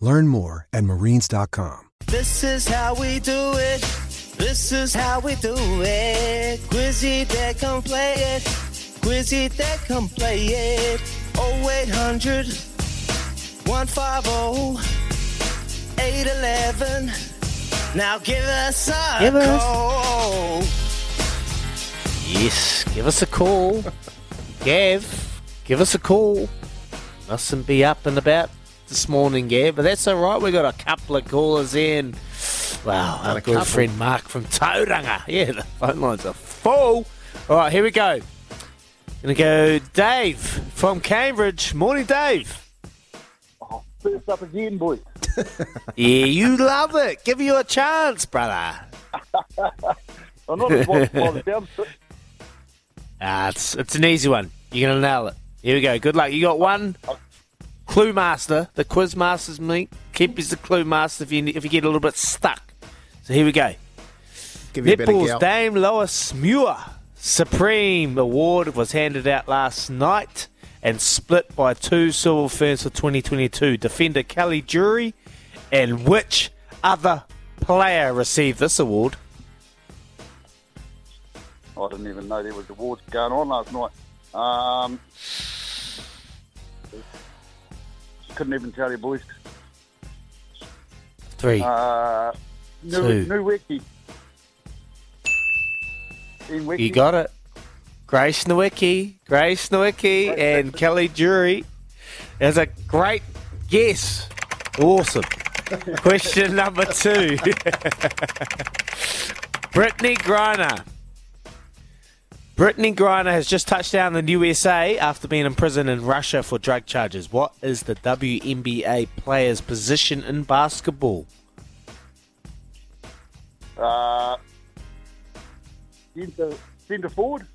Learn more at marines.com. This is how we do it. This is how we do it. Quizzy that come play it. Quizzy that come play it. 0800 150 811. Now give us a Give us- call. Yes, give us a call. Gav, give us a call. Mustn't be up and about this morning, Gav, but that's all right. we got a couple of callers in. Wow, our a good couple. friend Mark from Tauranga. Yeah, the phone lines are full. All right, here we go. Gonna go Dave from Cambridge. Morning, Dave. Oh, First up again, boys. Yeah, you love it. Give you a chance, brother. I'm not as bothered by the down. Ah, it's it's an easy one. You're gonna nail it. Here we go. Good luck. You got one clue master. The quiz masters meet. Keep is the clue master if you if you get a little bit stuck. So here we go. Give you a Netball's. Dame Lois Muir Supreme Award was handed out last night and split by two silver ferns for 2022. Defender Kelly Jury and which other player received this award? I didn't even know there was awards going on last night. Um, couldn't even tell you, boys. Three. Uh, Two. new, new wiki. Wiki. You got it. Grace Nweke, Grace Nweke, and Kelly Jury. That's a great guess. Awesome. Question number two. Brittney Griner. Brittney Griner has just touched down in the USA after being imprisoned in Russia for drug charges. What is the WNBA player's position in basketball? Uh, centre, centre forward.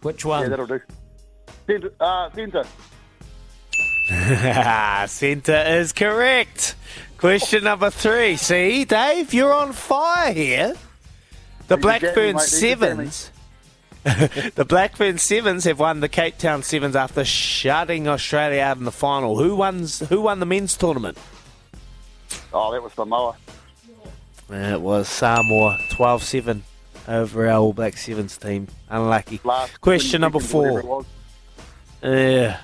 Which one? Yeah, one? that'll do. Centre. Uh, centre. Centre is correct. Question number three. See, Dave, you're on fire here. The You can get me, Blackburn mate, you can get me. Sevens. the Black Ferns Sevens have won the Cape Town Sevens after shutting Australia out in the final. Who won? Who won the men's tournament? Oh, that was Samoa. It was Samoa, 12-7 over our All Black Sevens team. Unlucky. Last Question number four. Yeah.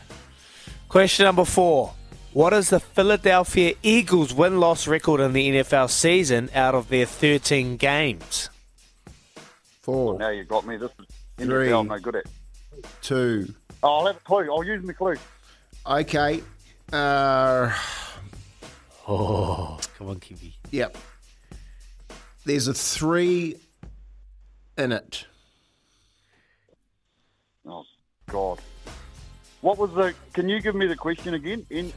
Question number four. What is the Philadelphia Eagles win loss record in the NFL season out of their 13 games? Four, Now you got me. This is Three. NFL. I'm no good at. two. Oh, I'll have a clue. I'll use my clue. Okay. Uh, Oh, come on, Kiwi. yep. There's a three in it. Oh God. What was the? Can you give me the question again? In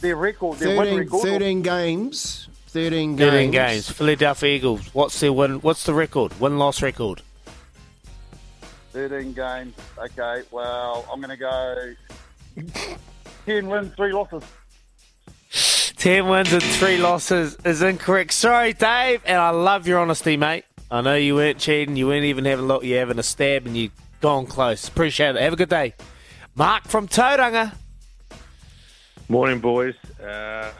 their record, their win 13, record. 13 games. 13 games. 13 games. Philadelphia Eagles. What's their win? What's the record? Win loss record. 13 games. Okay. Well, I'm going to go 10 wins, three losses. 10 wins and 3 losses is incorrect. Sorry, Dave, and I love your honesty, mate. I know you weren't cheating. You weren't even having a look. You're having a stab and you gone close. Appreciate it. Have a good day. Mark from Tauranga. Morning, boys. Uh,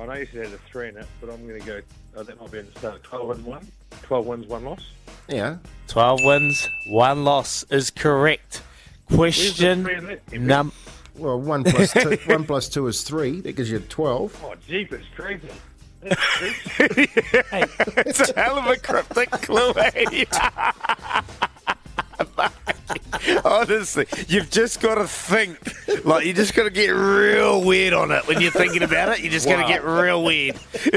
I know you said there's a three in it, but I'm going to go. Oh, that might be in the start. 12 wins, one. 12 wins, one loss. Yeah. 12 wins, 1 loss is correct. Question three in that? num Well, one plus two, one plus two is three. That gives you twelve. Oh, jeepers, creepers. It's a hell of a cryptic clue, eh? Honestly, you've just got to think. Like, you just got to get real weird on it when you're thinking about it. You just got to get real weird.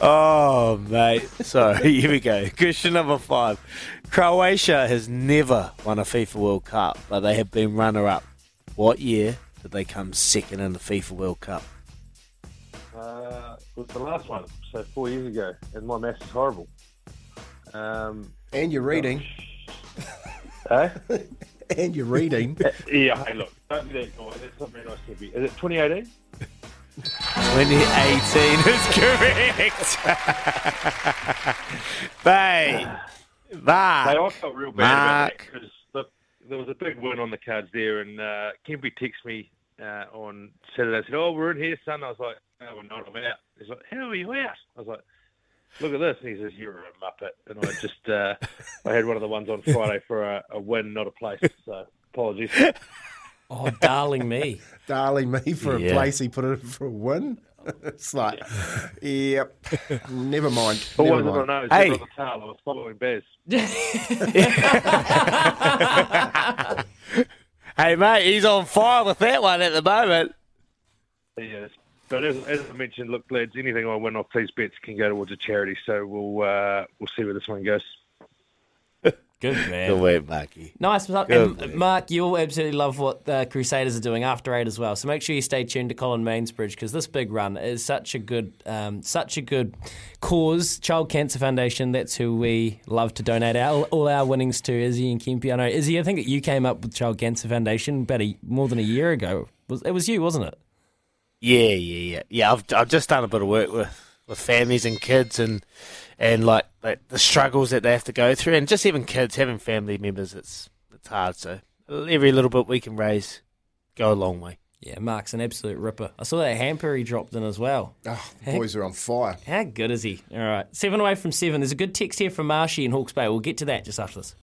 Oh, mate. So, here we go. Question number five. Croatia has never won a FIFA World Cup, but they have been runner up. What year did they come second in the FIFA World Cup? Uh, it was the last one, so four years ago, and my maths is horrible. Um, And you're reading. Eh? And you're reading. Yeah, hey, look, don't do that, guys. That's not very nice of you. Is it 2018? 2018 is correct. Bay. Hey, Mark. I felt real bad about that because look, there was a big win on the cards there, and uh, Kempy texted me uh, on Saturday and said, "Oh, we're in here, son." I was like, "No, we're not. I'm out." He's like, "How are you out?" I was like, "Look at this." And he says, "You're a muppet." And I just, uh, I had one of the ones on Friday for a, a win, not a place. So apologies. Oh, darling me. Darling me for Yeah. a place, he put it for a win. it's like, yep. Never mind. But Never what I mind. know Hey. the tail. I was following Bez. Hey, mate, he's on fire with that one at the moment. Yes. But as, as I mentioned, look, lads, anything I win off these bets can go towards a charity. So we'll uh, we'll see where this one goes. Good Good man. work, Marky. Nice. And Good man. Mark, you'll absolutely love what the Crusaders are doing after eight as well. So make sure you stay tuned to Colin Mainsbridge because this big run is such a good, um, such a good cause. Child Cancer Foundation. That's who we love to donate our, all our winnings to. Izzy and Kempy. I know Izzy. I think that you came up with Child Cancer Foundation about a, more than a year ago. Was it was you, wasn't it? Yeah, yeah, yeah. Yeah, I've, I've just done a bit of work with, with families and kids and and like, like the struggles that they have to go through and just even kids having family members it's it's hard so every little bit we can raise go a long way. Yeah, Mark's an absolute ripper. I saw that hamper he dropped in as well. Oh, the boys are on fire. How good is he? All right, seven away from seven. There's a good text here from Marshy in Hawke's Bay. We'll get to that just after this.